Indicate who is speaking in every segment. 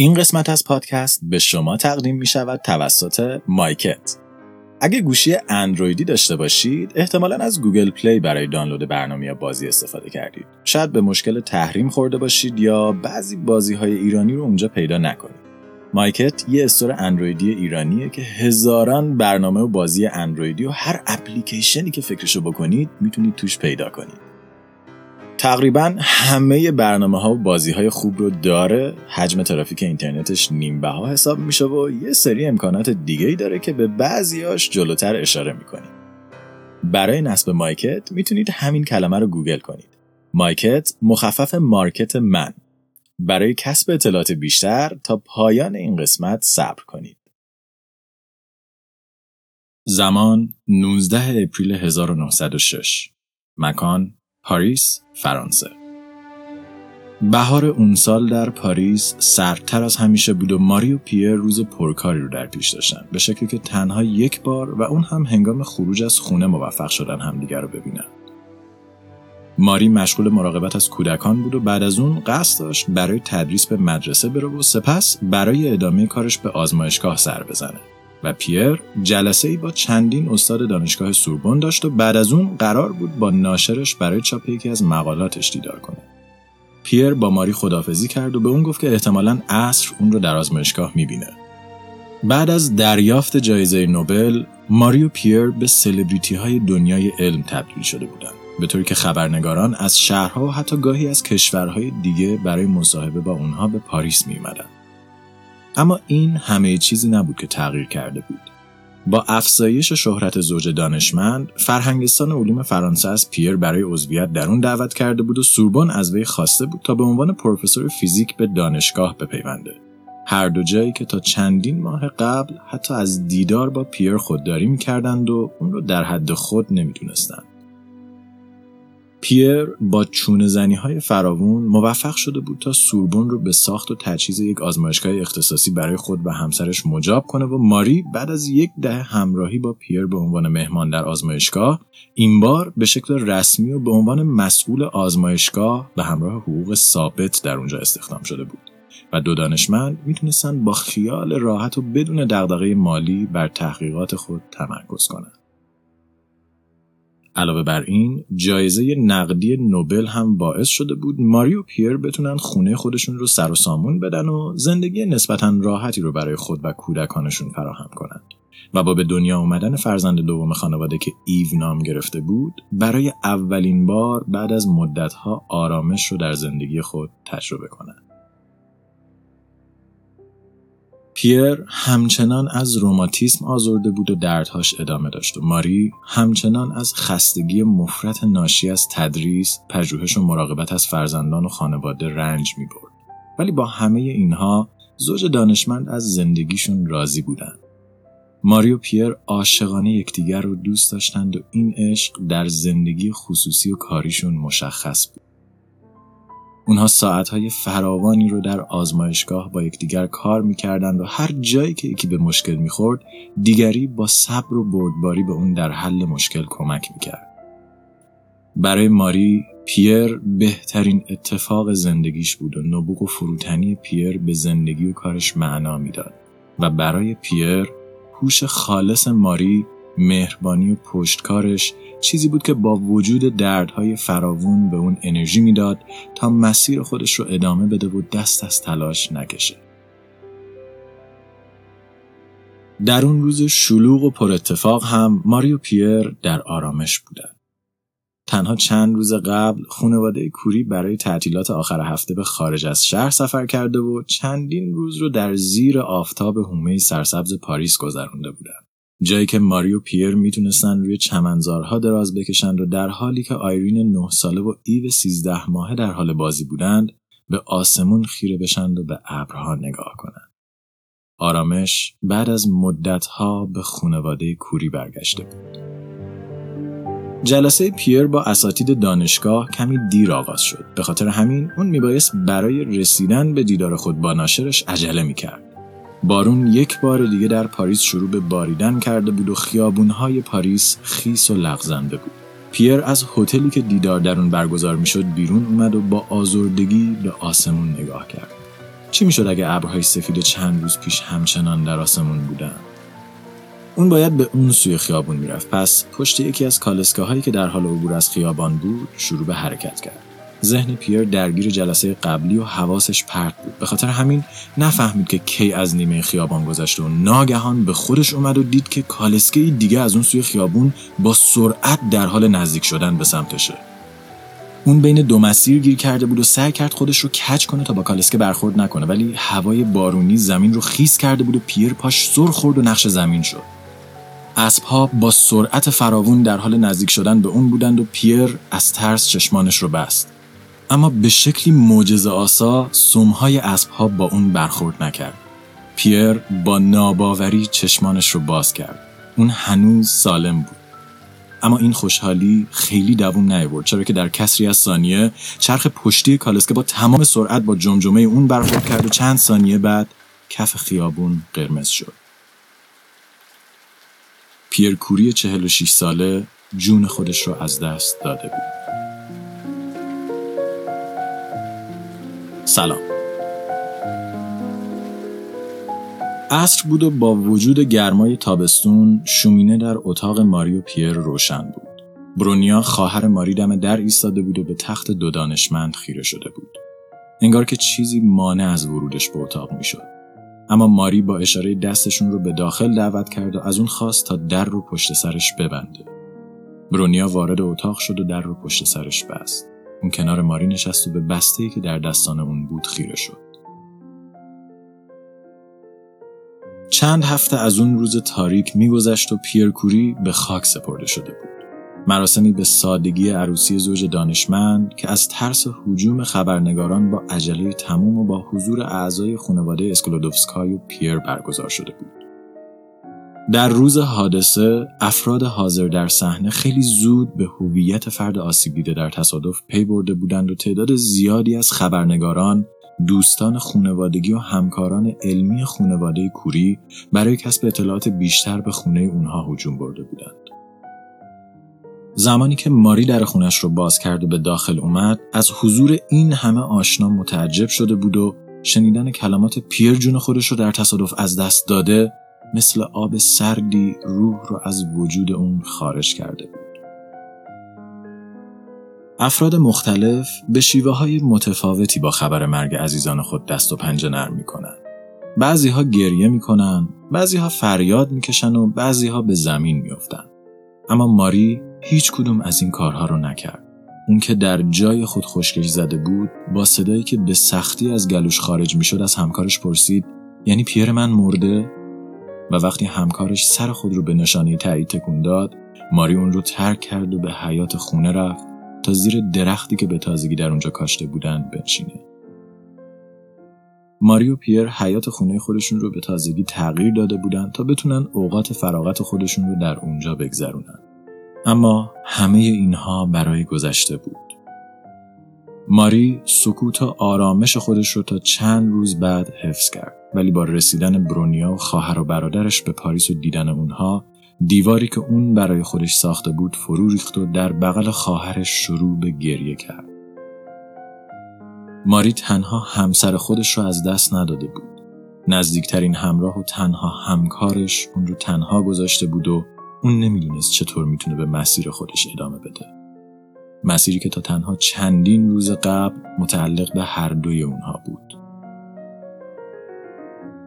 Speaker 1: این قسمت از پادکست به شما تقدیم می شود توسط مایکت. اگه گوشی اندرویدی داشته باشید احتمالا از گوگل پلی برای دانلود برنامه یا بازی استفاده کردید. شاید به مشکل تحریم خورده باشید یا بعضی بازی های ایرانی رو اونجا پیدا نکنید. مایکت یه store اندرویدی ایرانیه که هزاران برنامه و بازی اندرویدی و هر اپلیکیشنی که فکرشو بکنید می‌تونید توش پیدا کنید. تقریبا همه برنامه ها و بازی های خوب رو داره. حجم ترافیک اینترنتش نیم بها حساب میشه و یه سری امکانات دیگه ای داره که به بعضیاش جلوتر اشاره می‌کنیم برای نصب مایکت می‌تونید همین کلمه رو گوگل کنید. مایکت مخفف market من. برای کسب اطلاعات بیشتر تا پایان این قسمت صبر کنید. زمان 19 آوریل 1906 مکان پاریس، فرانسه. بهار اون سال در پاریس سردتر از همیشه بود و ماری و پیر روز پرکاری رو در پیش داشتن به شکلی که تنها یک بار و اون هم هنگام خروج از خونه موفق شدن همدیگر رو ببینن. ماری مشغول مراقبت از کودکان بود و بعد از اون قصد داشت برای تدریس به مدرسه بره و سپس برای ادامه کارش به آزمایشگاه سر بزنه. و پیر جلسه ای با چندین استاد دانشگاه سوربن داشت و بعد از اون قرار بود با ناشرش برای چاپ یکی از مقالاتش دیدار کنه. پیر با ماری خدافزی کرد و به اون گفت که احتمالا عصر اون رو در آزمایشگاه می‌بینه. بعد از دریافت جایزه نوبل، ماری و پیر به سلبریتی های دنیای علم تبدیل شده بودند. به طوری که خبرنگاران از شهرها و حتی گاهی از کشورهای دیگه برای مصاحبه با اونها به پاریس می اما این همه چیزی نبود که تغییر کرده بود. با افزایش شهرت زوج دانشمند، فرهنگستان علوم فرانسه از پیر برای عضویت در اون دعوت کرده بود و سوربن از وی خواسته بود تا به عنوان پروفسور فیزیک به دانشگاه بپیونده. هر دو جایی که تا چندین ماه قبل حتی از دیدار با پیر خودداری می‌کردند و اون رو در حد خود نمی‌دونستند. پیر با چونه زنی های فراوون موفق شده بود تا سوربون رو به ساخت و تجهیز یک آزمایشگاه اختصاصی برای خود و همسرش مجاب کنه و ماری بعد از یک دهه همراهی با پیر به عنوان مهمان در آزمایشگاه این بار به شکل رسمی و به عنوان مسئول آزمایشگاه به همراه حقوق ثابت در اونجا استخدام شده بود. و دو دانشمند می‌تونستند با خیال راحت و بدون دغدغه مالی بر تحقیقات خود تمرکز کنند علاوه بر این جایزه نقدی نوبل هم باعث شده بود ماریو پیر بتونن خونه خودشون رو سر و سامون بدن و زندگی نسبتا راحتی رو برای خود و کودکانشون فراهم کنند و با به دنیا آمدن فرزند دوم خانواده که ایو نام گرفته بود برای اولین بار بعد از مدتها آرامش رو در زندگی خود تجربه کنند پیر همچنان از روماتیسم آزرده بود و دردهاش ادامه داشت و ماری همچنان از خستگی مفرت ناشی از تدریس، پژوهش و مراقبت از فرزندان و خانواده رنج می برد. ولی با همه اینها زوج دانشمند از زندگیشون راضی بودند. ماری و پیر عاشقانه یکدیگر رو دوست داشتند و این عشق در زندگی خصوصی و کاریشون مشخص بود. اونها ساعتهای فراوانی رو در آزمایشگاه با یکدیگر کار می‌کردند و هر جایی که یکی به مشکل می‌خورد دیگری با صبر و بردباری به اون در حل مشکل کمک می‌کرد. برای ماری پیر بهترین اتفاق زندگیش بود و نبوغ و فروتنی پیر به زندگی و کارش معنا می‌داد و برای پیر هوش خالص ماری مهربانی و پشتکارش چیزی بود که با وجود دردهای فراوون به اون انرژی می‌داد تا مسیر خودش رو ادامه بده و دست از تلاش نکشه. در اون روز شلوغ و پر اتفاق هم ماریو پیر در آرامش بودن. تنها چند روز قبل خانواده کوری برای تعطیلات آخر هفته به خارج از شهر سفر کرده و چندین روز رو در زیر آفتاب هومه سرسبز پاریس گذرونده بودند. جایی که ماریو پیر می‌تونستن روی چمنزارها دراز بکشند و در حالی که آیرین نه ساله و ایو سیزده ماهه در حال بازی بودند به آسمون خیره بشند و به ابرها نگاه کنند. آرامش بعد از مدتها به خانواده کوری برگشته بود. جلسه پیر با اساتید دانشگاه کمی دیر آغاز شد. به خاطر همین اون میبایست برای رسیدن به دیدار خود با ناشرش عجله می‌کرد. بارون یک بار دیگه در پاریس شروع به باریدن کرده بود و خیابونهای پاریس خیس و لغزنده بود. پیر از هتلی که دیدار در اون برگزار می‌شد بیرون اومد و با آزردگی به آسمون نگاه کرد. چی می‌شد اگه ابرهای سفید چند روز پیش همچنان در آسمون بودن اون باید به اون سوی خیابون می‌رفت پس پشت یکی از کالسکاهایی که در حال عبور از خیابان بود شروع به حرکت کرد ذهن پیر درگیر جلسه قبلی و حواسش پرت بود. به خاطر همین نفهمید که کی از نیمه خیابان گذشته و ناگهان به خودش اومد و دید که کالسکه دیگه از اون سوی خیابون با سرعت در حال نزدیک شدن به سمتشه اون بین دو مسیر گیر کرده بود و سعی کرد خودش رو کج کنه تا با کالسکه برخورد نکنه ولی هوای بارونی زمین رو خیس کرده بود و پیر پاش سر خورد و نقش زمین شد. اسبها با سرعت فراوون در حال نزدیک شدن به اون بودند و پیر از ترس چشمانش رو بست. اما به شکلی معجزه آسا سومهای اسبها با اون برخورد نکرد. پیر با ناباوری چشمانش رو باز کرد. اون هنوز سالم بود. اما این خوشحالی خیلی دووم نیاورد چرا که در کسری از ثانیه چرخ پشتی کالسکه با تمام سرعت با جمجمه اون برخورد کرد و چند ثانیه بعد کف خیابون قرمز شد. پیر کوری 46 ساله جون خودش رو از دست داده بود. سلام عصر بود و با وجود گرمای تابستون شومینه در اتاق ماری و پیر روشن بود. برونیا خواهر ماری دم در ایستاده بود و به تخت دو دانشمند خیره شده بود. انگار که چیزی مانع از ورودش به اتاق می‌شد. اما ماری با اشاره دستشون رو به داخل دعوت کرد و از اون خواست تا در رو پشت سرش ببنده. برونیا وارد اتاق شد و در رو پشت سرش بست. اون کنار ماری نشست و به بسته که در دستان اون بود خیره شد. چند هفته از اون روز تاریک میگذشت و پیرکوری به خاک سپرده شده بود. مراسمی به سادگی عروسی زوج دانشمند که از ترس حجوم خبرنگاران با عجله تموم و با حضور اعضای خانواده اسکلودوفسکای و پیر برگزار شده بود. در روز حادثه افراد حاضر در صحنه خیلی زود به هویت فرد آسیب دیده در تصادف پی برده بودند و تعداد زیادی از خبرنگاران دوستان خونوادگی و همکاران علمی خونواده کوری برای کسب اطلاعات بیشتر به خونه اونها هجوم برده بودند. زمانی که ماری در خونش رو باز کرد و به داخل اومد از حضور این همه آشنا متعجب شده بود و شنیدن کلمات پیر جون خودش رو در تصادف از دست داده مثل آب سردی روح رو از وجود اون خارج کرده بود. افراد مختلف به شیوه های متفاوتی با خبر مرگ عزیزان خود دست و پنجه نرم می‌کنن. بعضی ها گریه می‌کنن، بعضی ها فریاد می‌کشن و بعضی ها به زمین میافتن. اما ماری هیچ کدوم از این کارها رو نکرد. اون که در جای خود خشکش زده بود با صدایی که به سختی از گلوش خارج می‌شد از همکارش پرسید یعنی پیر من مرده و وقتی همکارش سر خود رو به نشانه تایید تکون داد ماری اون رو ترک کرد و به حیات خونه رفت تا زیر درختی که به تازگی در اونجا کاشته بودند بنشینه. ماری و پیر حیات خونه خودشون رو به تازگی تغییر داده بودند تا بتونن اوقات فراغت خودشون رو در اونجا بگذرونن. اما همه اینها برای گذشته بود. ماری سکوت و آرامش خودش رو تا چند روز بعد حفظ کرد ولی با رسیدن برونیا و خواهر و برادرش به پاریس و دیدن اونها دیواری که اون برای خودش ساخته بود فرو ریخت و در بغل خواهرش شروع به گریه کرد. ماری تنها همسر خودش رو از دست نداده بود. نزدیکترین همراه و تنها همکارش اون رو تنها گذاشته بود و اون نمی‌دونست چطور می‌تونه به مسیر خودش ادامه بده. مسیری که تا تنها چندین روز قبل متعلق به هر دوی اونها بود.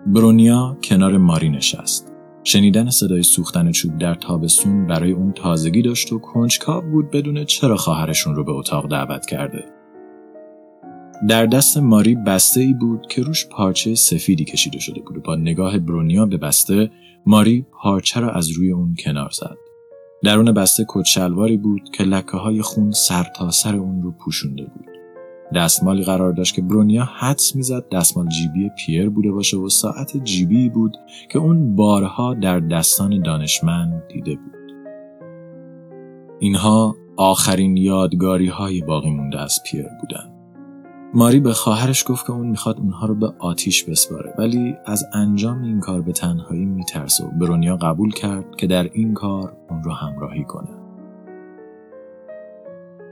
Speaker 1: برونیا کنار ماری نشست. شنیدن صدای سوختن چوب در تابستون برای اون تازگی داشت و کنجکاو بود بدون چرا خواهرشون رو به اتاق دعوت کرده. در دست ماری بسته ای بود که روش پارچه سفیدی کشیده شده بود و با نگاه برونیا به بسته ماری پارچه را از روی اون کنار زد. درون بسته کت بود که لکه های خون سر تا سر اون رو پوشونده بود. دستمالی قرار داشت که برونیا حدس می‌زد دستمال جیبی پیر بوده باشه و ساعت جیبی بود که اون بارها در دستان دانشمند دیده بود. اینها آخرین یادگاری های باقی مونده از پیر بودن. ماری به خواهرش گفت که اون می‌خواد اونها رو به آتیش بسپاره ولی از انجام این کار به تنهایی میترسه و برونیا قبول کرد که در این کار اون رو همراهی کنه.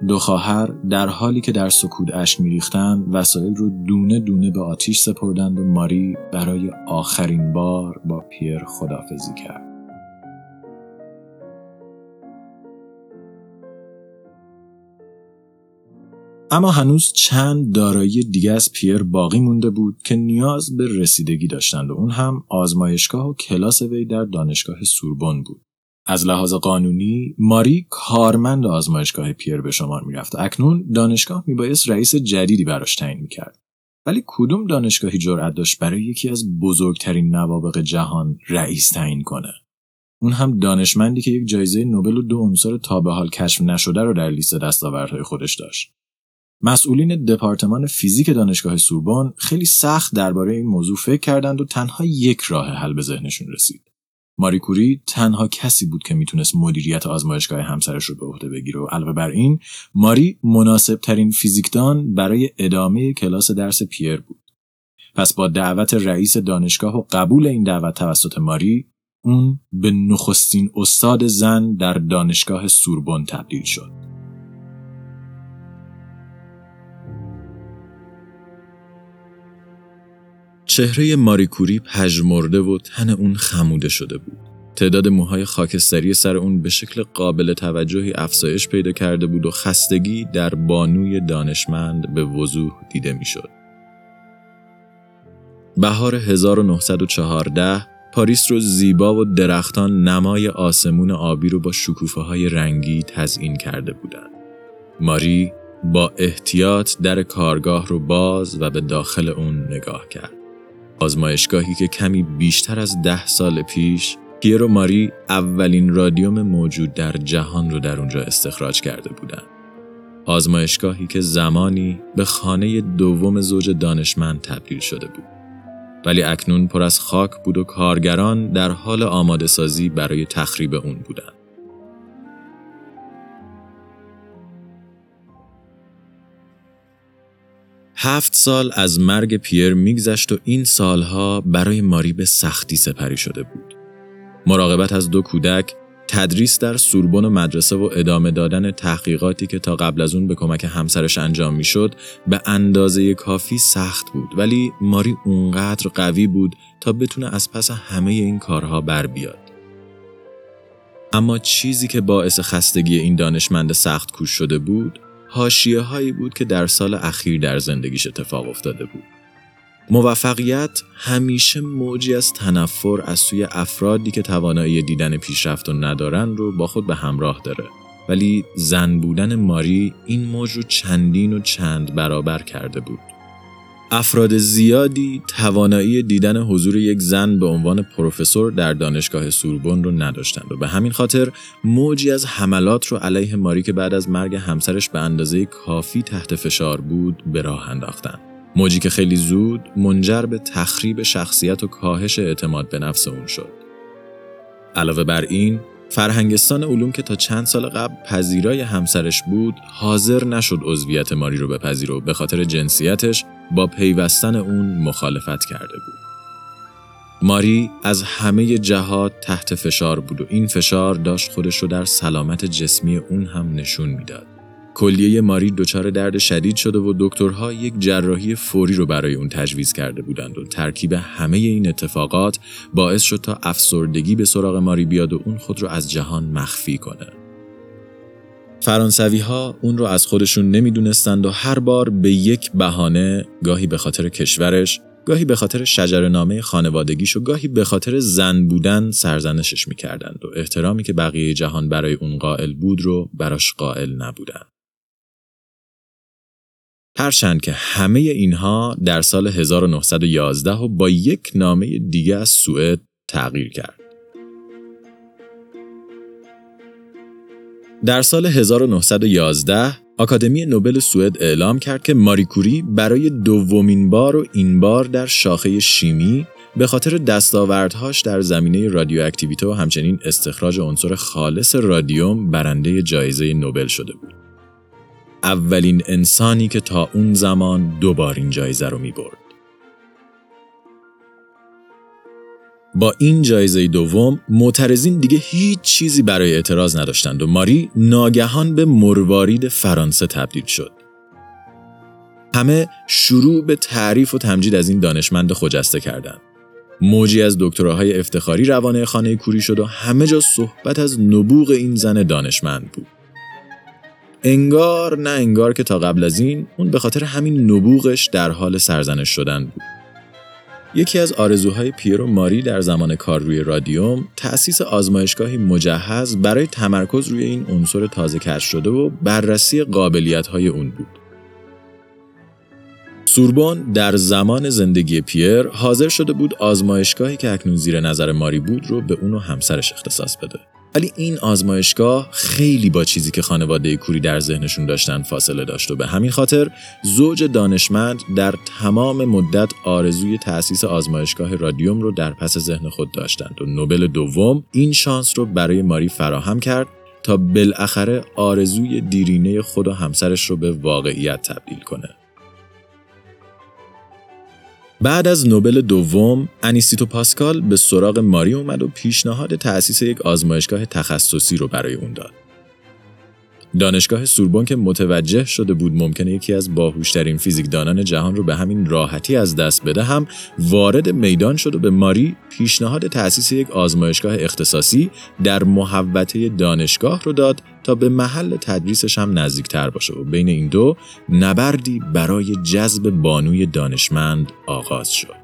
Speaker 1: دو خواهر در حالی که در سکوت اشک میریختند وسایل رو دونه دونه به آتیش سپردند و ماری برای آخرین بار با پیر خدافزی کرد. اما هنوز چند دارایی دیگه از پیر باقی مونده بود که نیاز به رسیدگی داشتند و اون هم آزمایشگاه و کلاس وی در دانشگاه سوربن بود. از لحاظ قانونی ماری کارمند آزمایشگاه پیر به شمار می‌رفت. اکنون دانشگاه میبایست رئیس جدیدی براش تعیین می‌کرد. ولی کدوم دانشگاهی جرأت داشت برای یکی از بزرگترین نوابق جهان رئیس تعیین کنه؟ اون هم دانشمندی که یک جایزه نوبل و دو عنصر تا به حال کشف نشده رو در لیست دستاوردهای خودش داشت. مسئولین دپارتمان فیزیک دانشگاه سوربن خیلی سخت درباره این موضوع فکر کردند و تنها یک راه حل به ذهنشون رسید ماری کوری تنها کسی بود که می‌تونست مدیریت آزمایشگاه همسرش رو به عهده بگیره و علاوه بر این ماری مناسب ترین فیزیکدان برای ادامه کلاس درس پیر بود. پس با دعوت رئیس دانشگاه و قبول این دعوت توسط ماری اون به نخستین استاد زن در دانشگاه سوربن تبدیل شد. چهره ماریکوری پژمرده و تن اون خموده شده بود. تعداد موهای خاکستری سر اون به شکل قابل توجهی افزایش پیدا کرده بود و خستگی در بانوی دانشمند به وضوح دیده می‌شد. بهار 1914 پاریس رو زیبا و درختان نمای آسمون آبی رو با شکوفه های رنگی تزئین کرده بودند. ماری با احتیاط در کارگاه رو باز و به داخل اون نگاه کرد. آزمایشگاهی که کمی بیشتر از ده سال پیش پیرو ماری اولین رادیوم موجود در جهان رو در اونجا استخراج کرده بودند. آزمایشگاهی که زمانی به خانه دوم زوج دانشمند تبدیل شده بود. ولی اکنون پر از خاک بود و کارگران در حال آماده سازی برای تخریب اون بودند. هفت سال از مرگ پیر میگذشت و این سالها برای ماری به سختی سپری شده بود. مراقبت از دو کودک، تدریس در سوربن و مدرسه و ادامه دادن تحقیقاتی که تا قبل از اون به کمک همسرش انجام می‌شد به اندازه کافی سخت بود ولی ماری اونقدر قوی بود تا بتونه از پس همه این کارها بر بیاد. اما چیزی که باعث خستگی این دانشمند سخت کوش شده بود هاشیه هایی بود که در سال اخیر در زندگیش اتفاق افتاده بود. موفقیت همیشه موجی از تنفر از سوی افرادی که توانایی دیدن پیشرفت و ندارن رو با خود به همراه داره. ولی زن بودن ماری این موج رو چندین و چند برابر کرده بود. افراد زیادی توانایی دیدن حضور یک زن به عنوان پروفسور در دانشگاه سوربن رو نداشتند و به همین خاطر موجی از حملات رو علیه ماری که بعد از مرگ همسرش به اندازه کافی تحت فشار بود به راه انداختند. موجی که خیلی زود منجر به تخریب شخصیت و کاهش اعتماد به نفس اون شد. علاوه بر این، فرهنگستان علوم که تا چند سال قبل پذیرای همسرش بود حاضر نشد عضویت ماری رو بپذیره به خاطر جنسیتش با پیوستن اون مخالفت کرده بود. ماری از همه جهات تحت فشار بود و این فشار داشت خودش رو در سلامت جسمی اون هم نشون می‌داد. کلیه ماری دچار درد شدید شده و دکترها یک جراحی فوری رو برای اون تجویز کرده بودند و ترکیب همه این اتفاقات باعث شد تا افسردگی به سراغ ماری بیاد و اون خود رو از جهان مخفی کنه. فرانسوی ها اون رو از خودشون نمی‌دونستند و هر بار به یک بهانه گاهی به خاطر کشورش گاهی به خاطر شجرنامه خانوادگیش و گاهی به خاطر زن بودن سرزنشش می‌کردند و احترامی که بقیه جهان برای اون قائل بود رو براش قائل نبودند. هرچند که همه اینها در سال 1911 و با یک نامه دیگه از سوئد تغییر کرد. در سال 1911 آکادمی نوبل سوئد اعلام کرد که ماریکوری برای دومین بار و این بار در شاخه شیمی به خاطر دستاوردهاش در زمینه رادیواکتیویته و همچنین استخراج عنصر خالص رادیوم برنده جایزه نوبل شده بود. اولین انسانی که تا اون زمان دوبار این جایزه رو می برد. با این جایزه دوم معترضین دیگه هیچ چیزی برای اعتراض نداشتند و ماری ناگهان به مروارید فرانسه تبدیل شد. همه شروع به تعریف و تمجید از این دانشمند خجسته کردند. موجی از دکتراهای افتخاری روانه خانه کوری شد و همه جا صحبت از نبوغ این زن دانشمند بود. انگار نه انگار که تا قبل از این اون به خاطر همین نبوغش در حال سرزنش شدن بود. یکی از آرزوهای پیرو ماری در زمان کار روی رادیوم تأسیس آزمایشگاهی مجهز برای تمرکز روی این عنصر تازه کشف شده و بررسی قابلیت های اون بود. سوربون در زمان زندگی پیر حاضر شده بود آزمایشگاهی که اکنون زیر نظر ماری بود رو به اون و همسرش اختصاص بده. ولی این آزمایشگاه خیلی با چیزی که خانواده کوری در ذهنشون داشتن فاصله داشت و به همین خاطر زوج دانشمند در تمام مدت آرزوی تأسیس آزمایشگاه رادیوم رو در پس ذهن خود داشتند و نوبل دوم این شانس رو برای ماری فراهم کرد تا بالاخره آرزوی دیرینه خود و همسرش رو به واقعیت تبدیل کنه. بعد از نوبل دوم انیستیتو پاسکال به سراغ ماری اومد و پیشنهاد تأسیس یک آزمایشگاه تخصصی رو برای اون داد. دانشگاه سوربون که متوجه شده بود ممکنه یکی از باهوشترین فیزیکدانان جهان رو به همین راحتی از دست بده هم وارد میدان شد و به ماری پیشنهاد تأسیس یک آزمایشگاه اختصاصی در محوطه دانشگاه رو داد تا به محل تدریسش هم نزدیکتر باشه و بین این دو نبردی برای جذب بانوی دانشمند آغاز شد.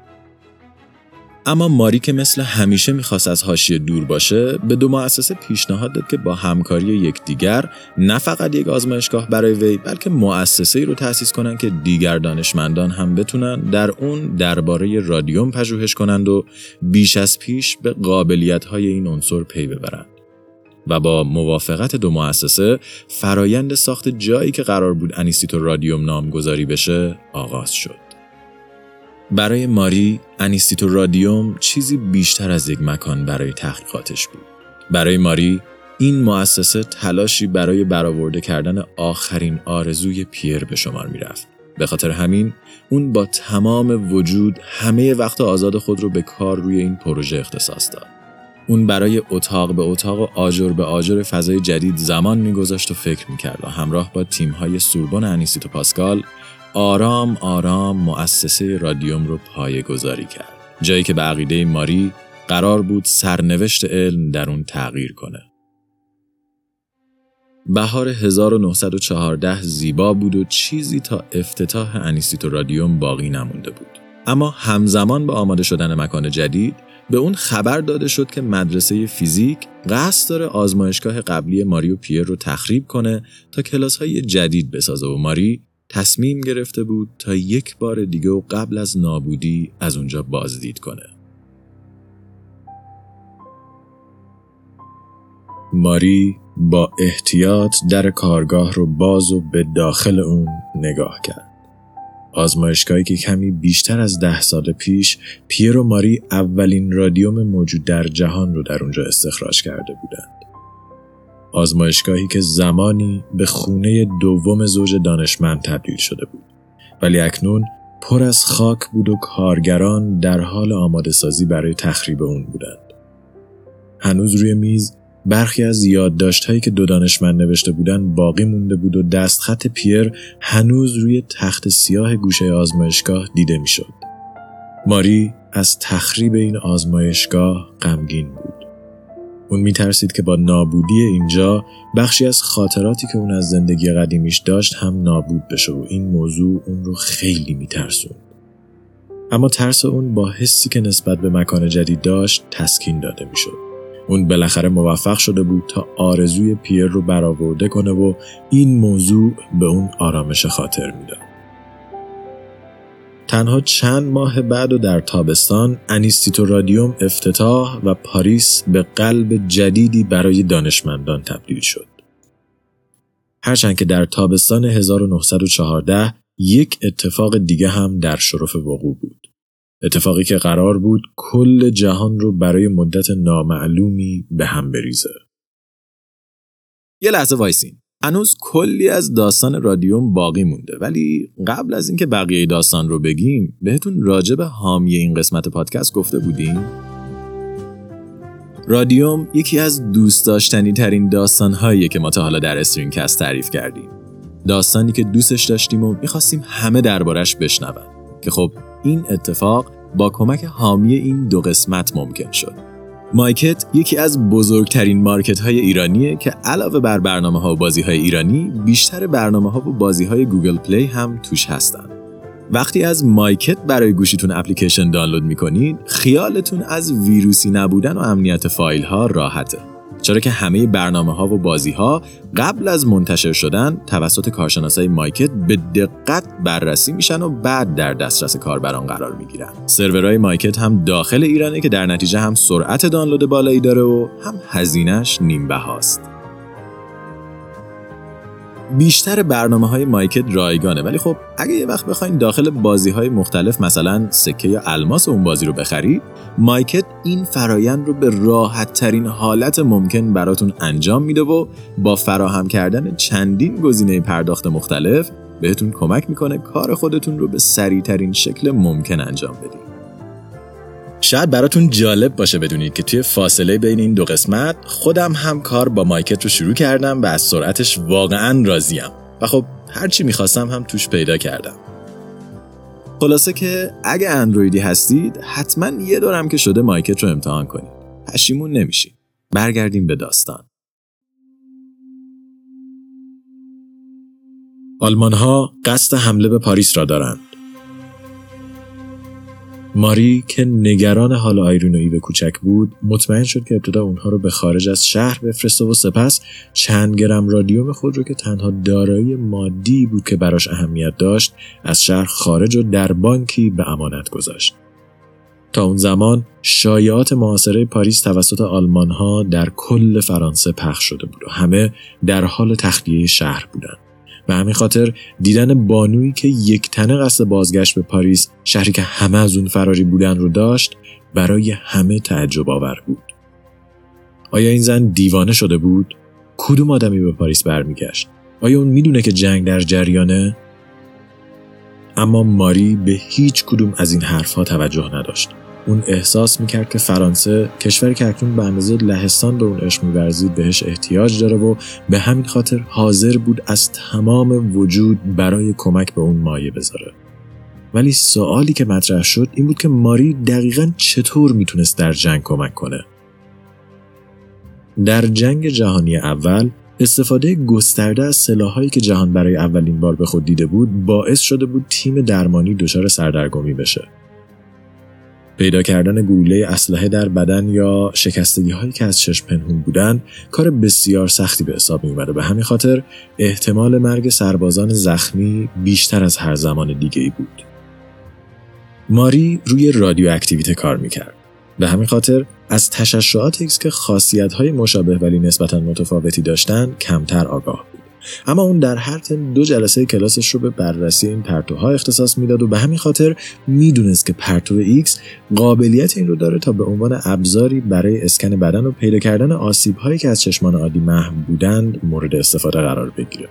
Speaker 1: اما ماری که مثل همیشه می‌خواست از حاشیه دور باشه به دو مؤسسه پیشنهاد داد که با همکاری یکدیگر نه فقط یک آزمایشگاه برای وی بلکه مؤسسه ای رو تأسیس کنند که دیگر دانشمندان هم بتونن در اون درباره رادیوم پژوهش کنند و بیش از پیش به قابلیت های این عنصر پی ببرند و با موافقت دو مؤسسه فرایند ساخت جایی که قرار بود انیستیتو رادیوم نامگذاری بشه آغاز شد. برای ماری انیستیتو رادیوم چیزی بیشتر از یک مکان برای تحقیقاتش بود. برای ماری این مؤسسه تلاشی برای برآورده کردن آخرین آرزوی پیر به شمار می رفت. به خاطر همین اون با تمام وجود همه وقت آزاد خود رو به کار روی این پروژه اختصاص داد. اون برای اتاق به اتاق و آجر به آجر فضای جدید زمان میگذاشت و فکر می‌کرد و همراه با تیمهای سوربن انیستیتو پاسکال آرام آرام مؤسسه رادیوم رو پایه گذاری کرد. جایی که به عقیده ماری قرار بود سرنوشت علم در اون تغییر کنه. بهار 1914 زیبا بود و چیزی تا افتتاح انیستیتو رادیوم باقی نمونده بود. اما همزمان با آماده شدن مکان جدید به اون خبر داده شد که مدرسه فیزیک قصد داره آزمایشگاه قبلی ماری و پیر رو تخریب کنه تا کلاس های جدید بسازه و ماری تصمیم گرفته بود تا یک بار دیگه و قبل از نابودی از اونجا بازدید کنه. ماری با احتیاط در کارگاه رو باز و به داخل اون نگاه کرد. آزمایشگاهی که کمی بیشتر از ده سال پیش پیر و ماری اولین رادیوم موجود در جهان رو در اونجا استخراج کرده بودند. آزمایشگاهی که زمانی به خونه دوم زوج دانشمند تبدیل شده بود ولی اکنون پر از خاک بود و کارگران در حال آماده سازی برای تخریب اون بودند. هنوز روی میز برخی از یادداشت‌هایی که دو دانشمند نوشته بودند باقی مونده بود و دستخط پیر هنوز روی تخت سیاه گوشه آزمایشگاه دیده می‌شد. ماری از تخریب این آزمایشگاه غمگین بود. اون میترسید که با نابودی اینجا بخشی از خاطراتی که اون از زندگی قدیمیش داشت هم نابود بشه و این موضوع اون رو خیلی میترسون. اما ترس اون با حسی که نسبت به مکان جدید داشت تسکین داده می‌شد. اون بالاخره موفق شده بود تا آرزوی پیر رو برآورده کنه و این موضوع به اون آرامش خاطر می‌داد. تنها چند ماه بعد و در تابستان انیستیتو رادیوم افتتاح و پاریس به قلب جدیدی برای دانشمندان تبدیل شد. هرچند که در تابستان 1914 یک اتفاق دیگه هم در شرف وقوع بود. اتفاقی که قرار بود کل جهان رو برای مدت نامعلومی به هم بریزه. یه لحظه وایسین. هنوز کلی از داستان رادیوم باقی مونده ولی قبل از اینکه بقیه داستان رو بگیم بهتون راجع به حامی این قسمت پادکست گفته بودیم رادیوم یکی از دوست داشتنی ترین داستان که ما تا حالا در StringCast تعریف کردیم. داستانی که دوستش داشتیم و می‌خواستیم همه دربارش بشنون که خب این اتفاق با کمک حامی این دو قسمت ممکن شد. مایکت یکی از بزرگترین market های ایرانیه که علاوه بر برنامه ها و بازی های ایرانی بیشتر برنامه ها و بازی های Google Play هم توش هستن. وقتی از مایکت برای گوشیتون اپلیکیشن دانلود می‌کنید خیالتون از ویروسی نبودن و امنیت فایل ها راحته. چرا که همه برنامه ها و بازی ها قبل از منتشر شدن توسط کارشناسای مایکت به دقت بررسی میشن و بعد در دسترس کاربران قرار می‌گیرن. سرورهای مایکت هم داخل ایرانه که در نتیجه هم سرعت دانلود بالایی داره و هم هزینهش نیم بهاست. بیشتر برنامه های مایکت رایگانه. ولی خب اگه یه وقت بخواین داخل بازی های مختلف مثلا سکه یا الماس اون بازی رو بخرید مایکت این فرایند رو به راحت ترین حالت ممکن براتون انجام میده و با فراهم کردن چندین گزینه پرداخت مختلف بهتون کمک می‌کنه کار خودتون رو به سریع ترین شکل ممکن انجام بدید. شاید براتون جالب باشه بدونید که توی فاصله بین این دو قسمت خودم هم کار با مایکت رو شروع کردم و از سرعتش واقعا راضیم. و خب هرچی می‌خواستم هم توش پیدا کردم. خلاصه که اگه اندرویدی هستید حتما یه دورم که شده مایکت رو امتحان کنید. پشیمون نمیشید برگردیم به داستان. آلمان ها قصد حمله به پاریس را دارند. ماری که نگران حال آیرین و ایو کوچک بود مطمئن شد که ابتدا اونها رو به خارج از شهر بفرسته و سپس چند گرم رادیوم خود رو که تنها دارایی مادی بود که براش اهمیت داشت از شهر خارج و در بانکی به امانت گذاشت. تا اون زمان شایعات معاصره پاریس توسط آلمان ها در کل فرانسه پخش شده بود و همه در حال تخلیه شهر بودند. به همین خاطر دیدن بانویی که یک تنه قصد بازگشت به پاریس شهری که همه از اون فراری بودن رو داشت برای همه تعجب آور بود. آیا این زن دیوانه شده بود؟ کدوم آدمی به پاریس برمیگشت؟ آیا اون می‌دونه که جنگ در جریانه؟ اما ماری به هیچ کدوم از این حرفها توجه نداشت. اون احساس می‌کرد که فرانسه کشوری که اکنون به اندازه لهستان به اون عشق میورزید بهش احتیاج داره و به همین خاطر حاضر بود از تمام وجود برای کمک به اون مایه بذاره. ولی سوالی که مطرح شد این بود که ماری دقیقا چطور می‌تونست در جنگ کمک کنه؟ در جنگ جهانی اول استفاده گسترده از سلاحهایی که جهان برای اولین بار به خود دیده بود باعث شده بود تیم درمانی دچار سردرگمی بشه. پیدا کردن گوله اسلحه در بدن یا شکستگی هایی که از چشم پنهون بودن کار بسیار سختی به حساب می به همین خاطر احتمال مرگ سربازان زخمی بیشتر از هر زمان دیگه ای بود. ماری روی رادیو اکتیویته کار می‌کرد. به همین خاطر از تشعشعات X که خاصیت های مشابه ولی نسبتا متفاوتی داشتن کمتر آگاه بود. اما اون در هر ترم دو جلسه کلاسش رو به بررسی این پرتوها اختصاص می‌داد و به همین خاطر می‌دونست که پرتو X قابلیت این رو داره تا به عنوان ابزاری برای اسکن بدن و پیدا کردن آسیب هایی که از چشمان عادی محو بودند مورد استفاده قرار بگیره.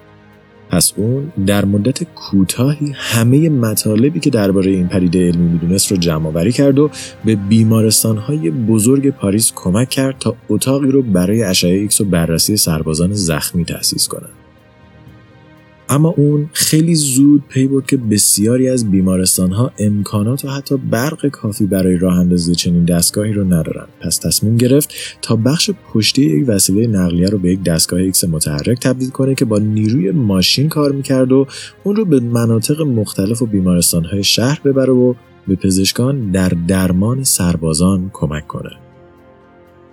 Speaker 1: پس اون در مدت کوتاهی همه مطالبی که درباره این پدیده علمی می‌دونست رو جمع آوری کرد و به بیمارستانهای بزرگ پاریس کمک کرد تا اتاقی رو برای اشعه X و بررسی سربازان زخمی تأسیس کنند. اما اون خیلی زود پی برد که بسیاری از بیمارستان ها امکانات و حتی برق کافی برای راه اندازی چنین دستگاهی رو ندارند پس تصمیم گرفت تا بخش پشتی یک وسیله نقلیه رو به یک دستگاه X متحرک تبدیل کنه که با نیروی ماشین کار می‌کرد و اون رو به مناطق مختلف و بیمارستان های شهر ببره و به پزشکان در درمان سربازان کمک کنه.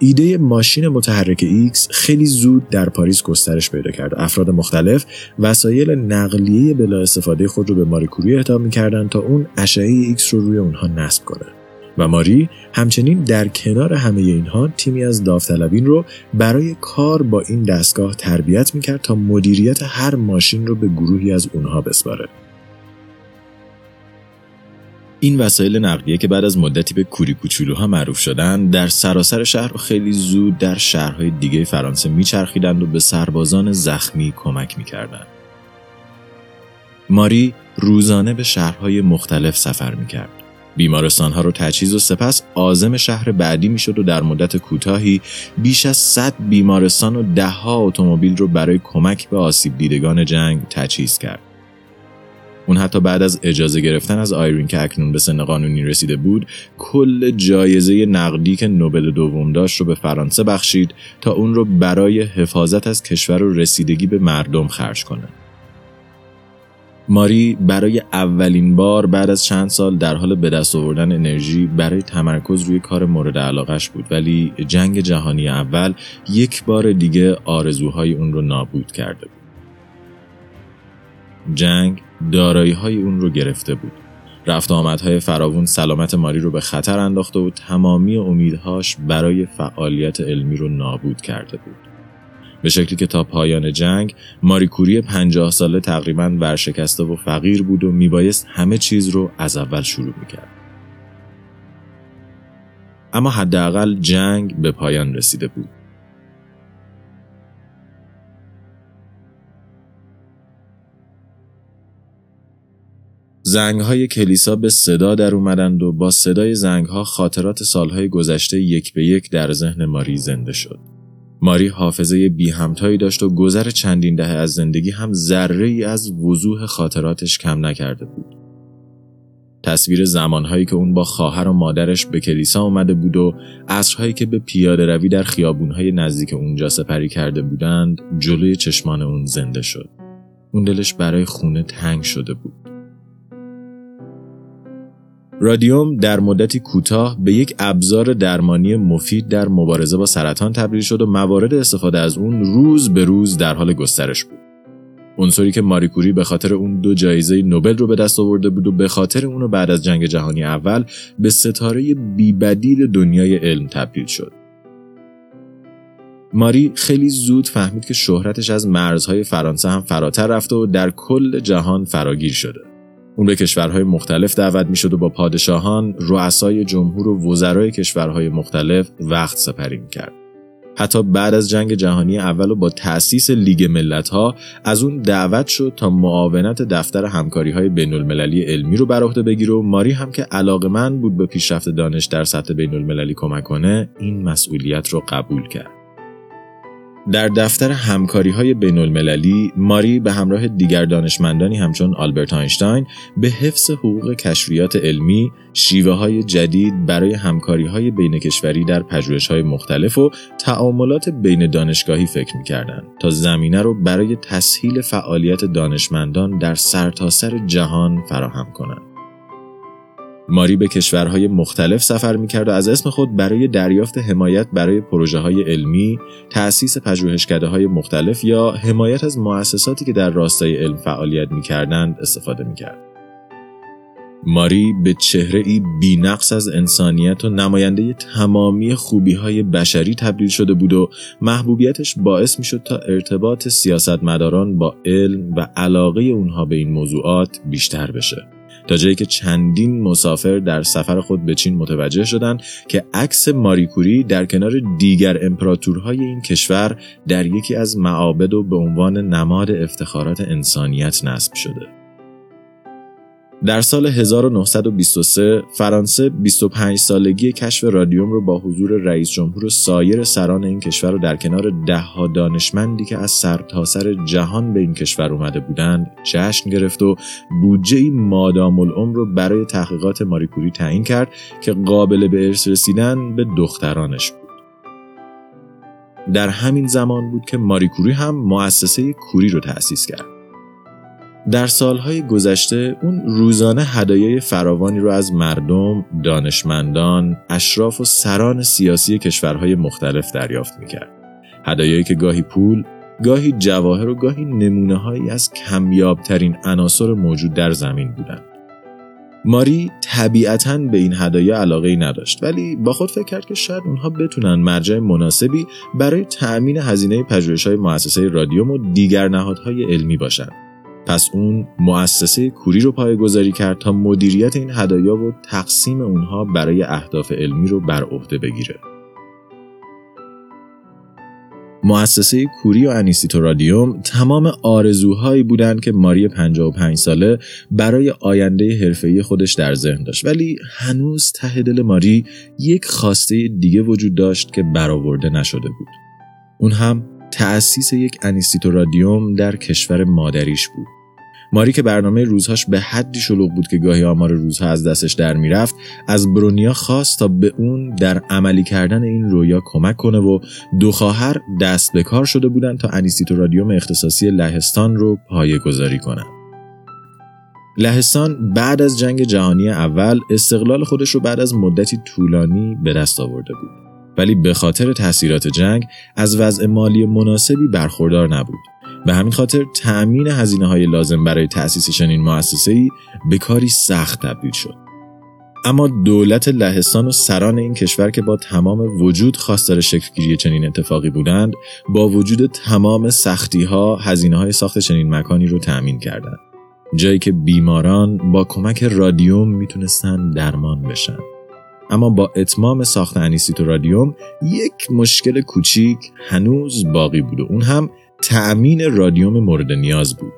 Speaker 1: ایده ماشین متحرک X خیلی زود در پاریس گسترش پیدا کرد. افراد مختلف وسایل نقلیه بلا استفاده خود رو به ماری کوری اهدا می‌کردند تا اون اشعه X رو روی اونها نصب کنه. و ماری همچنین در کنار همه اینها تیمی از داوطلبین رو برای کار با این دستگاه تربیت می‌کرد تا مدیریت هر ماشین رو به گروهی از اونها بسپاره. این وسایل نقلیه که بعد از مدتی به کوری کوچولوها معروف شدن در سراسر شهر و خیلی زود در شهرهای دیگه فرانسه میچرخیدند و به سربازان زخمی کمک می‌کردند. ماری روزانه به شهرهای مختلف سفر می‌کرد. بیمارستانها رو تجهیز و سپس آزم شهر بعدی می‌شد و در مدت کوتاهی بیش از 100 بیمارستان و دهها اتومبیل رو برای کمک به آسیب دیدگان جنگ تجهیز کرد. اون حتی بعد از اجازه گرفتن از آیرین که اکنون به سن قانونی رسیده بود کل جایزه نقدی که نوبل دوم داشت رو به فرانسه بخشید تا اون رو برای حفاظت از کشور و رسیدگی به مردم خرج کنه. ماری برای اولین بار بعد از چند سال در حال به دست آوردن انرژی برای تمرکز روی کار مورد علاقش بود ولی جنگ جهانی اول یک بار دیگه آرزوهای اون رو نابود کرده بود. جنگ دارایی های اون رو گرفته بود. رفت آمدهای فراوون سلامت ماری رو به خطر انداخته و تمامی امیدهاش برای فعالیت علمی رو نابود کرده بود. به شکلی که تا پایان جنگ ماری کوری پنجاه ساله تقریبا ورشکسته و فقیر بود و میبایست همه چیز رو از اول شروع می‌کرد. اما حداقل جنگ به پایان رسیده بود. زنگ های کلیسا به صدا در اومدند و با صدای زنگ ها خاطرات سالهای گذشته یک به یک در ذهن ماری زنده شد. ماری حافظه بی همتایی داشت و گذر چندین دهه از زندگی هم ذره ای از وضوح خاطراتش کم نکرده بود. تصویر زمانهایی که اون با خواهر و مادرش به کلیسا اومده بود و عصرهایی که به پیاده روی در خیابونهای نزدیک اونجا سپری کرده بودند جلوی چشمان اون زنده شد. اون دلش برای خونه تنگ شده بود. رادیوم در مدتی کوتاه به یک ابزار درمانی مفید در مبارزه با سرطان تبدیل شد و موارد استفاده از اون روز به روز در حال گسترش بود. عنصری که ماریکوری به خاطر اون دو جایزه نوبل رو به دست آورده بود و به خاطر اونو بعد از جنگ جهانی اول به ستاره بیبدیل دنیای علم تبدیل شد. ماری خیلی زود فهمید که شهرتش از مرزهای فرانسه هم فراتر رفته و در کل جهان فراگیر شده. اون به کشورهای مختلف دعوت می شد و با پادشاهان، رؤسای جمهور و وزرای کشورهای مختلف وقت سپری می کرد. حتی بعد از جنگ جهانی اول و با تأسیس لیگ ملت ها از اون دعوت شد تا معاونت دفتر همکاری های بین المللی علمی رو بر عهده بگیره و ماری هم که علاقمند بود به پیشرفت دانش در سطح بین المللی کمک کنه این مسئولیت رو قبول کرد. در دفتر همکاری های بین المللی ماری به همراه دیگر دانشمندانی همچون آلبرت آینشتاین به حفظ حقوق کشفیات علمی شیوه های جدید برای همکاری های بین کشوری در پژوهش های مختلف و تعاملات بین دانشگاهی فکر می‌کردند تا زمینه رو برای تسهیل فعالیت دانشمندان در سرتاسر سر جهان فراهم کنند. ماری به کشورهای مختلف سفر می‌کرد و از اسم خود برای دریافت حمایت برای پروژه های علمی، تأسیس پژوهشکده های مختلف یا حمایت از مؤسساتی که در راستای علم فعالیت می‌کردند استفاده می‌کرد. ماری به چهره ای بی نقص از انسانیت و نماینده تمامی خوبی های بشری تبدیل شده بود و محبوبیتش باعث می شد تا ارتباط سیاستمداران با علم و علاقه اونها به این موضوعات بیشتر بشه. تا جایی که چندین مسافر در سفر خود به چین متوجه شدند که عکس ماریکوری در کنار دیگر امپراتورهای این کشور در یکی از معابد و به عنوان نماد افتخارات انسانیت نصب شده. در سال 1923 فرانسه 25 سالگی کشف رادیوم رو با حضور رئیس جمهور و سایر سران این کشور رو در کنار دهها دانشمندی که از سرتاسر سر جهان به این کشور اومده بودند جشن گرفت و بودجه مادام العمر رو برای تحقیقات ماریکوری تعیین کرد که قابل به ارث رسیدن به دخترانش بود. در همین زمان بود که ماریکوری هم مؤسسه کوری رو تأسیس کرد. در سالهای گذشته اون روزانه هدایای فراوانی رو از مردم، دانشمندان، اشراف و سران سیاسی کشورهای مختلف دریافت می‌کرد. هدایایی که گاهی پول، گاهی جواهر و گاهی نمونه هایی از کمیابترین عناصر موجود در زمین بودند. ماری طبیعتا به این هدایا علاقه ای نداشت ولی با خود فکر کرد که شاید اونها بتونن مرجع مناسبی برای تأمین هزینه پژوهش های مؤسسه رادیوم و دیگر نهادهای علمی باشند. پس اون مؤسسه کوری رو پایگذاری کرد تا مدیریت این هدایا و تقسیم اونها برای اهداف علمی رو بر عهده بگیره. مؤسسه کوری و انیسیتو رادیوم تمام آرزوهایی بودند که ماری 55 ساله برای آینده حرفه‌ای خودش در ذهن داشت ولی هنوز ته دل ماری یک خواسته دیگه وجود داشت که برآورده نشده بود اون هم تأسیس یک انیسیتو رادیوم در کشور مادریش بود ماری که برنامه روزهاش به حدی شلوغ بود که گاهی آمار روزها از دستش در می‌رفت از برونیا خواست تا به اون در عملی کردن این رویا کمک کنه و دو خواهر دست به کار شده بودند تا انیستیتو رادیوم اختصاصی لهستان رو پایه گذاری کنن. لهستان بعد از جنگ جهانی اول استقلال خودش رو بعد از مدتی طولانی به دست آورده بود. ولی به خاطر تاثیرات جنگ از وضع مالی مناسبی برخوردار نبود. به همین خاطر تأمین هزینه های لازم برای تأسیس چنین مؤسسه‌ای به کاری سخت تبدیل شد. اما دولت لهستان و سران این کشور که با تمام وجود خواستار شکلگیری چنین اتفاقی بودند با وجود تمام سختی ها هزینه های ساخت چنین مکانی رو تأمین کردند جایی که بیماران با کمک رادیوم می‌تونستن درمان بشن اما با اتمام ساخت انیسیتو رادیوم یک مشکل کوچیک هنوز باقی بود و اون هم تأمین رادیوم مورد نیاز بود.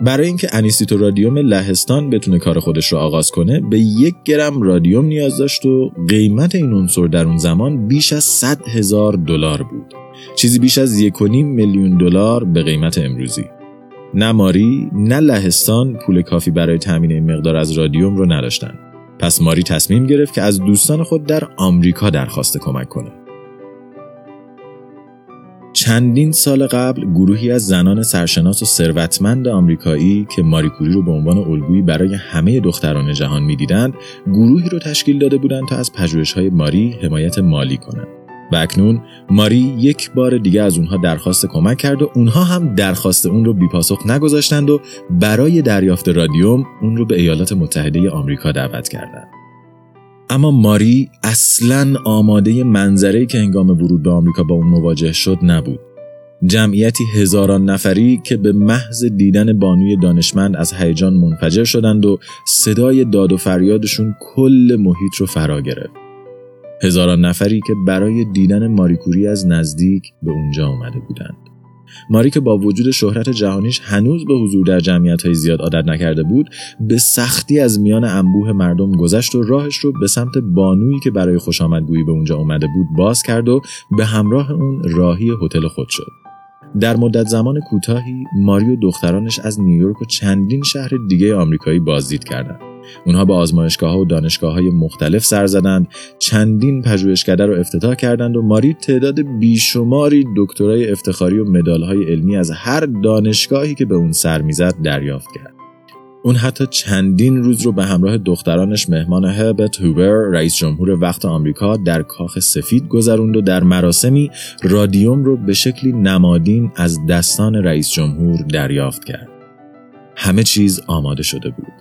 Speaker 1: برای اینکه انیسیتو رادیوم لهستان بتونه کار خودش رو آغاز کنه به یک گرم رادیوم نیاز داشت و قیمت این عنصر در اون زمان بیش از 100 هزار دلار بود. چیزی بیش از 1.5 میلیون دلار به قیمت امروزی. نه ماری نه لهستان پول کافی برای تامین این مقدار از رادیوم رو نداشتن. پس ماری تصمیم گرفت که از دوستان خود در آمریکا درخواست کمک کنه. چندین سال قبل گروهی از زنان سرشناس و ثروتمند آمریکایی که ماری کوری رو به عنوان الگویی برای همه دختران جهان می‌دیدند گروهی رو تشکیل داده بودند تا از پژوهش‌های ماری حمایت مالی کنند. و اکنون ماری یک بار دیگه از اونها درخواست کمک کرد و اونها هم درخواست اون رو بیپاسخ نگذاشتند و برای دریافت رادیوم اون رو به ایالات متحده آمریکا دعوت کردند. اما ماری اصلا آماده منظره که هنگام ورود به آمریکا با اون مواجه شد نبود. جمعیتی هزاران نفری که به محض دیدن بانوی دانشمند از هیجان منفجر شدند و صدای داد و فریادشون کل محیط رو فرا گرفت. هزاران نفری که برای دیدن ماریکوری از نزدیک به اونجا آمده بودند. ماری که با وجود شهرت جهانیش هنوز به حضور در جمعیت های زیاد عادت نکرده بود به سختی از میان انبوه مردم گذشت و راهش رو به سمت بانویی که برای خوش آمدگویی به اونجا اومده بود باز کرد و به همراه اون راهی هتل خود شد در مدت زمان کوتاهی ماری و دخترانش از نیویورک و چندین شهر دیگه آمریکایی بازدید کردند اونها به آزمایشگاه ها و دانشگاه های مختلف سر زدند چندین پژوهشکده رو افتتاح کردند و ماری تعداد بیشماری دکترای افتخاری و مدال های علمی از هر دانشگاهی که به اون سر می‌زد دریافت کرد اون حتی چندین روز رو به همراه دخترانش مهمان هربرت هوبر رئیس جمهور وقت آمریکا در کاخ سفید گذروند و در مراسمی رادیوم رو به شکلی نمادین از دستان رئیس جمهور دریافت کرد. همه چیز آماده شده بود.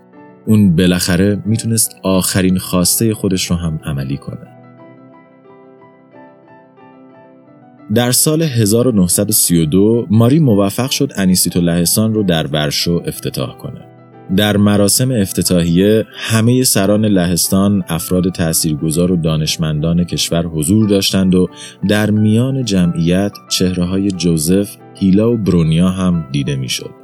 Speaker 1: اون بالاخره می‌تونست آخرین خواسته خودش رو هم عملی کنه. در سال 1932 ماری موفق شد انیسیتو لهستان رو در ورشو افتتاح کنه. در مراسم افتتاحیه همه سران لهستان افراد تاثیرگذار و دانشمندان کشور حضور داشتند و در میان جمعیت چهره های جوزف، هیلا و برونیا هم دیده می‌شد.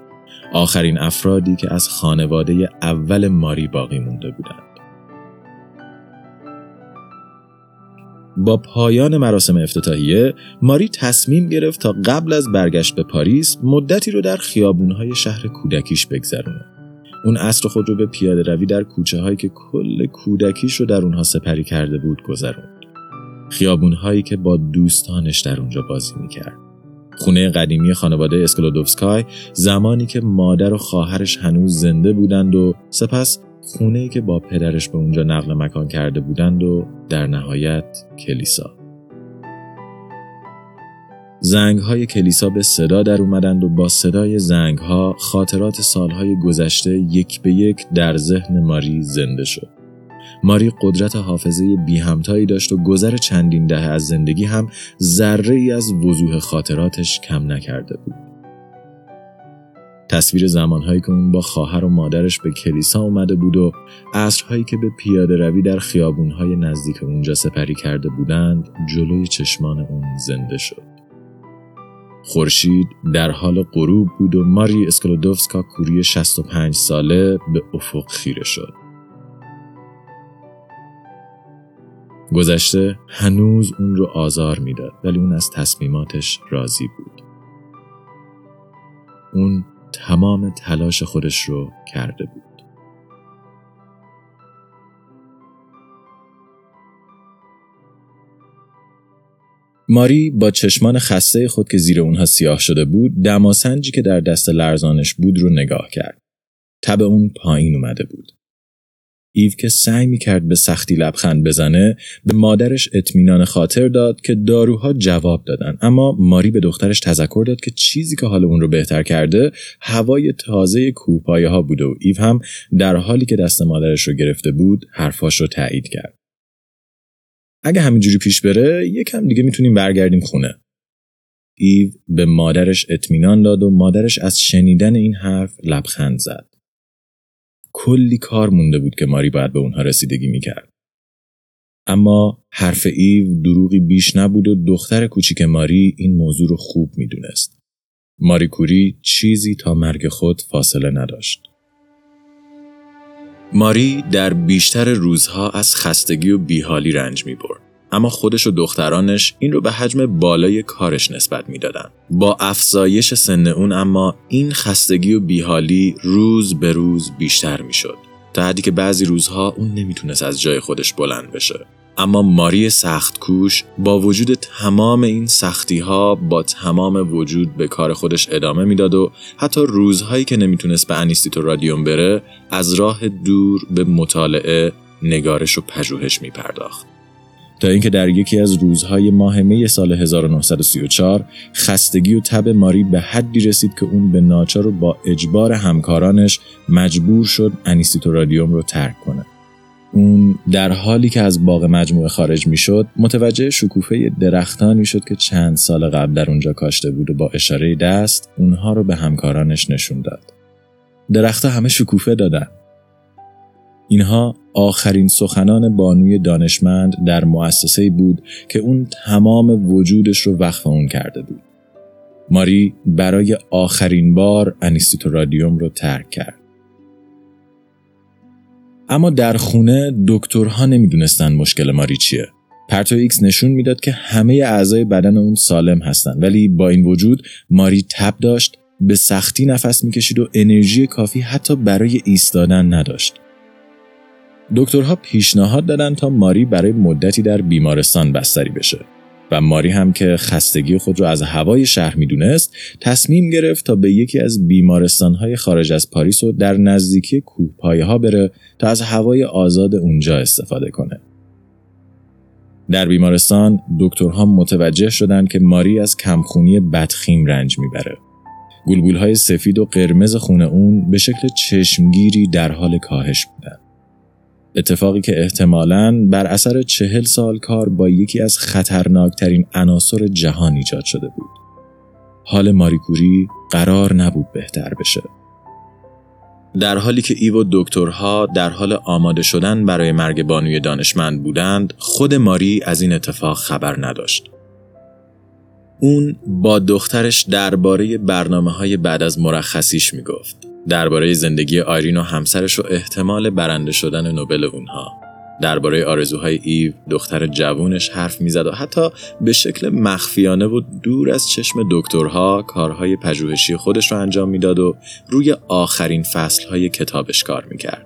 Speaker 1: آخرین افرادی که از خانواده اول ماری باقی مونده بودند. با پایان مراسم افتتاحیه ماری تصمیم گرفت تا قبل از برگشت به پاریس مدتی رو در خیابونهای شهر کودکیش بگذرونه. اون عصر خود رو به پیاده روی در کوچه هایی که کل کودکیش رو در اونها سپری کرده بود گذروند. خیابون هایی که با دوستانش در اونجا بازی می‌کرد. خونه قدیمی خانواده اسکلودوفسکای زمانی که مادر و خواهرش هنوز زنده بودند و سپس خونه که با پدرش به اونجا نقل مکان کرده بودند و در نهایت کلیسا. زنگ های کلیسا به صدا در اومدند و با صدای زنگ ها خاطرات سالهای گذشته یک به یک در ذهن ماری زنده شد. ماری قدرت حافظه بی همتایی داشت و گذر چندین دهه از زندگی هم ذره ای از وضوح خاطراتش کم نکرده بود. تصویر زمانهایی که اون با خواهر و مادرش به کلیسا اومده بود و عصرهایی که به پیاده روی در خیابونهای نزدیک اونجا سپری کرده بودند جلوی چشمان اون زنده شد. خورشید در حال غروب بود و ماری اسکلودوفسکا کوری 65 ساله به افق خیره شد. گذشته هنوز اون رو آزار می‌داد ولی اون از تصمیماتش راضی بود. اون تمام تلاش خودش رو کرده بود. ماری با چشمان خسته خود که زیر اونها سیاه شده بود دماسنجی که در دست لرزانش بود رو نگاه کرد. تب اون پایین اومده بود. ایو که سعی می کرد به سختی لبخند بزنه به مادرش اطمینان خاطر داد که داروها جواب دادن. اما ماری به دخترش تذکر داد که چیزی که حال اون رو بهتر کرده هوای تازه کوهپایه ها بوده و ایو هم در حالی که دست مادرش رو گرفته بود حرفاش رو تایید کرد. اگه همینجوری پیش بره یکم دیگه می‌تونیم برگردیم خونه. ایو به مادرش اطمینان داد و مادرش از شنیدن این حرف لبخند زد. کلی کار مونده بود که ماری باید به اونها رسیدگی می‌کرد. اما حرف ایو دروغی بیش نبود و دختر کوچیک ماری این موضوع رو خوب می‌دونست. ماری کوری چیزی تا مرگ خود فاصله نداشت. ماری در بیشتر روزها از خستگی و بیحالی رنج می برد. اما خودش و دخترانش این رو به حجم بالای کارش نسبت می‌دادن. با افزایش سن اون اما این خستگی و بیحالی روز به روز بیشتر می‌شد. تا حدی که بعضی روزها اون نمی‌تونست از جای خودش بلند بشه. اما ماری سخت کوش با وجود تمام این سختی ها با تمام وجود به کار خودش ادامه می‌داد و حتی روزهایی که نمی‌تونست به انیستیتو رادیوم بره از راه دور به مطالعه نگارش و پژوهش می پرداخت. تا اینکه در یکی از روزهای ماه می سال 1934 خستگی و تب ماری به حدی رسید که اون به ناچار و با اجبار همکارانش مجبور شد انیستیتورادیوم رو ترک کنه. اون در حالی که از باغ مجموعه خارج می شد متوجه شکوفه درختانی شد که چند سال قبل در اونجا کاشته بود و با اشاره دست اونها رو به همکارانش نشون داد. درختها همه شکوفه دادن اینها آخرین سخنان بانوی دانشمند در مؤسسه بود که اون تمام وجودش رو وقف اون کرده بود. ماری برای آخرین بار انیستیتو رادیوم رو ترک کرد. اما در خونه دکترها نمی‌دونستن مشکل ماری چیه. پرتو X نشون می‌داد که همه اعضای بدن اون سالم هستن ولی با این وجود ماری تب داشت به سختی نفس می‌کشید و انرژی کافی حتی برای ایستادن نداشت. دکترها پیشنهاد دادن تا ماری برای مدتی در بیمارستان بستری بشه و ماری هم که خستگی خود را از هوای شهر می‌دونست تصمیم گرفت تا به یکی از بیمارستانهای خارج از پاریس و در نزدیکی کوهپایه ها بره تا از هوای آزاد اونجا استفاده کنه. در بیمارستان دکترها متوجه شدند که ماری از کمخونی بدخیم رنج می‌بره. گلبول های سفید و قرمز خونه اون به شکل چشمگیری در حال کاهش بودند. اتفاقی که احتمالاً بر اثر چهل سال کار با یکی از خطرناکترین عناصر جهان ایجاد شده بود. حال ماریکوری قرار نبود بهتر بشه. در حالی که ایو و دکترها در حال آماده شدن برای مرگ بانوی دانشمند بودند، خود ماری از این اتفاق خبر نداشت. اون با دخترش درباره برنامه های بعد از مرخصیش می گفت. درباره زندگی آیرین و همسرش و احتمال برنده شدن نوبل اونها درباره آرزوهای ایو دختر جوونش حرف می‌زد و حتی به شکل مخفیانه و دور از چشم دکترها کارهای پژوهشی خودش رو انجام می‌داد و روی آخرین فصلهای کتابش کار می‌کرد.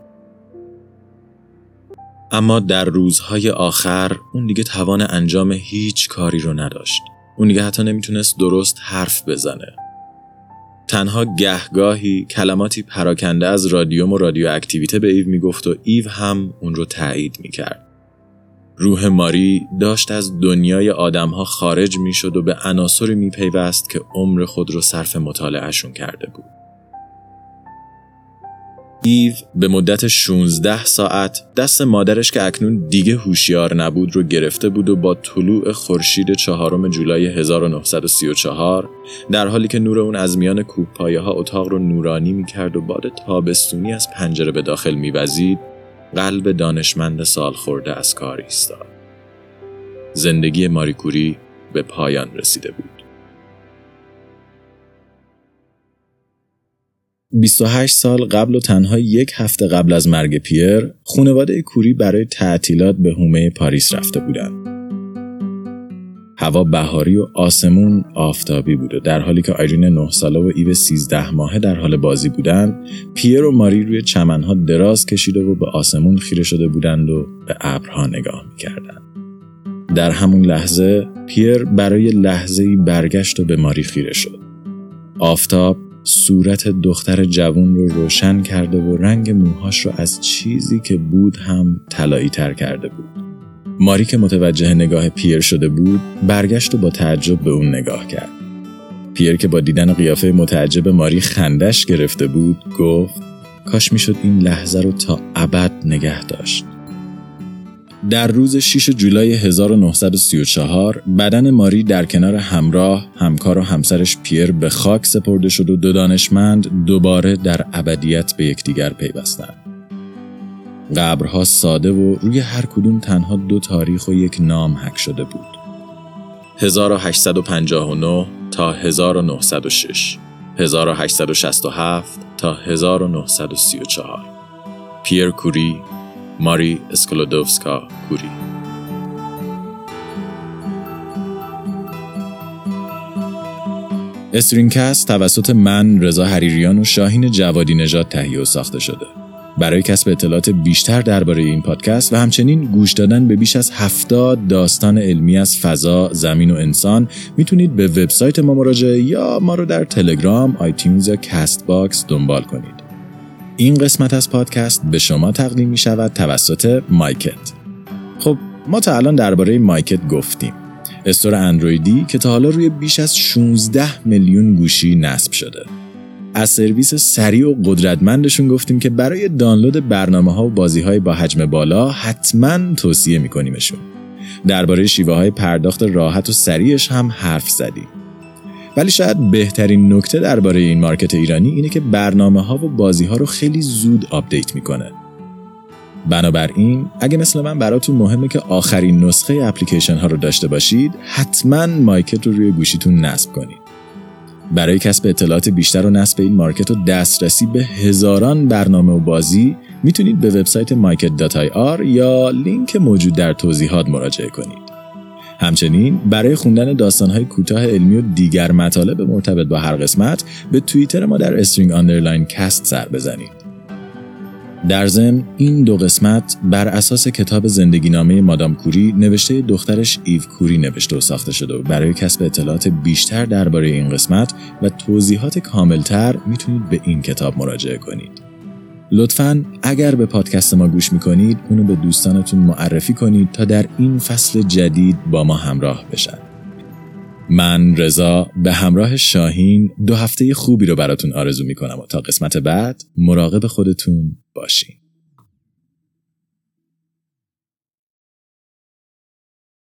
Speaker 1: اما در روزهای آخر اون دیگه توان انجام هیچ کاری رو نداشت. اون دیگه حتی نمی‌تونست درست حرف بزنه تنها گهگاهی کلماتی پراکنده از رادیوم و رادیو اکتیویته به ایو می‌گفت و ایو هم اون رو تایید می‌کرد. روح ماری داشت از دنیای آدمها خارج می‌شد و به عناصری میپیوست که عمر خود رو صرف مطالعهشون کرده بود. ایو به مدت 16 ساعت دست مادرش که اکنون دیگه هوشیار نبود رو گرفته بود و با طلوع خورشید چهارم جولای 1934 در حالی که نور اون از میان کوپایه ها اتاق رو نورانی می‌کرد و باد تابستونی از پنجره به داخل میوزید قلب دانشمند سال خورده از کار ایستاد. زندگی ماریکوری به پایان رسیده بود. 28 سال قبل و تنها یک هفته قبل از مرگ پیر، خانواده کوری برای تعطیلات به هومه پاریس رفته بودند. هوا بهاری و آسمون آفتابی بود و در حالی که آیرین 9 ساله و ایو 13 ماهه در حال بازی بودند، پیر و ماری روی چمنها دراز کشیده و به آسمون خیره شده بودند و به ابرها نگاه می‌کردند. در همون لحظه پیر برای لحظه ای برگشت و به ماری خیره شد. آفتاب صورت دختر جوون رو روشن کرده و رنگ موهاش رو از چیزی که بود هم طلایی تر کرده بود. ماری که متوجه نگاه پیر شده بود برگشت و با تعجب به اون نگاه کرد. پیر که با دیدن قیافه متعجب ماری خندش گرفته بود گفت کاش می‌شد این لحظه رو تا ابد نگه داشت. در روز 6 جولای 1934 بدن ماری در کنار همراه، همکار و همسرش پیر به خاک سپرده شد و دو دانشمند دوباره در ابدیت به یکدیگر پیوستند. قبرها ساده و روی هر کدوم تنها دو تاریخ و یک نام حک شده بود. 1859 تا 1906 1867 تا 1934 پیر کوری ماری اسکلودوفسکا کوری استرینکست توسط من رضا حریریان و شاهین جوادی نژاد تهیه و ساخته شده برای کسب اطلاعات بیشتر درباره این پادکست و همچنین گوش دادن به بیش از هفتاد داستان علمی از فضا، زمین و انسان می‌تونید به وبسایت ما مراجعه یا ما رو در تلگرام، iTunes یا Castbox دنبال کنید. این قسمت از پادکست به شما تقدیم می شود توسط مایکت. خب ما تا الان درباره مایکت گفتیم. store اندرویدی که تا حالا روی بیش از 16 میلیون گوشی نصب شده. از سرویس سریع و قدرتمندشون گفتیم که برای دانلود برنامه ها و بازی های با حجم بالا حتما توصیه میکنیمشون. درباره شیوه های پرداخت راحت و سریعش هم حرف زدیم. ولی شاید بهترین نکته درباره این market ایرانی اینه که برنامه ها و بازی ها رو خیلی زود آپدیت می‌کنه. بنابراین اگه مثل من براتون مهمه که آخرین نسخه اپلیکیشن ها رو داشته باشید حتما مایکت رو روی گوشیتون نصب کنید. برای کسب اطلاعات بیشتر و نصب این market و دسترسی به هزاران برنامه و بازی می‌تونید به وبسایت myket.ir یا لینک موجود در توضیحات مراجعه کنید. همچنین برای خوندن داستانهای کوتاه علمی و دیگر مطالب مرتبط با هر قسمت به توییتر ما در string underline cast سر بزنید. در ضمن این دو قسمت بر اساس کتاب زندگی نامه مادام کوری نوشته دخترش ایو کوری نوشته و ساخته شده و برای کسب اطلاعات بیشتر درباره این قسمت و توضیحات کاملتر می‌تونید به این کتاب مراجعه کنید. لطفا اگر به پادکست ما گوش می‌کنید اونو به دوستانتون معرفی کنید تا در این فصل جدید با ما همراه بشن. من رضا به همراه شاهین دو هفته خوبی رو براتون آرزو می‌کنم و تا قسمت بعد مراقب خودتون باشین.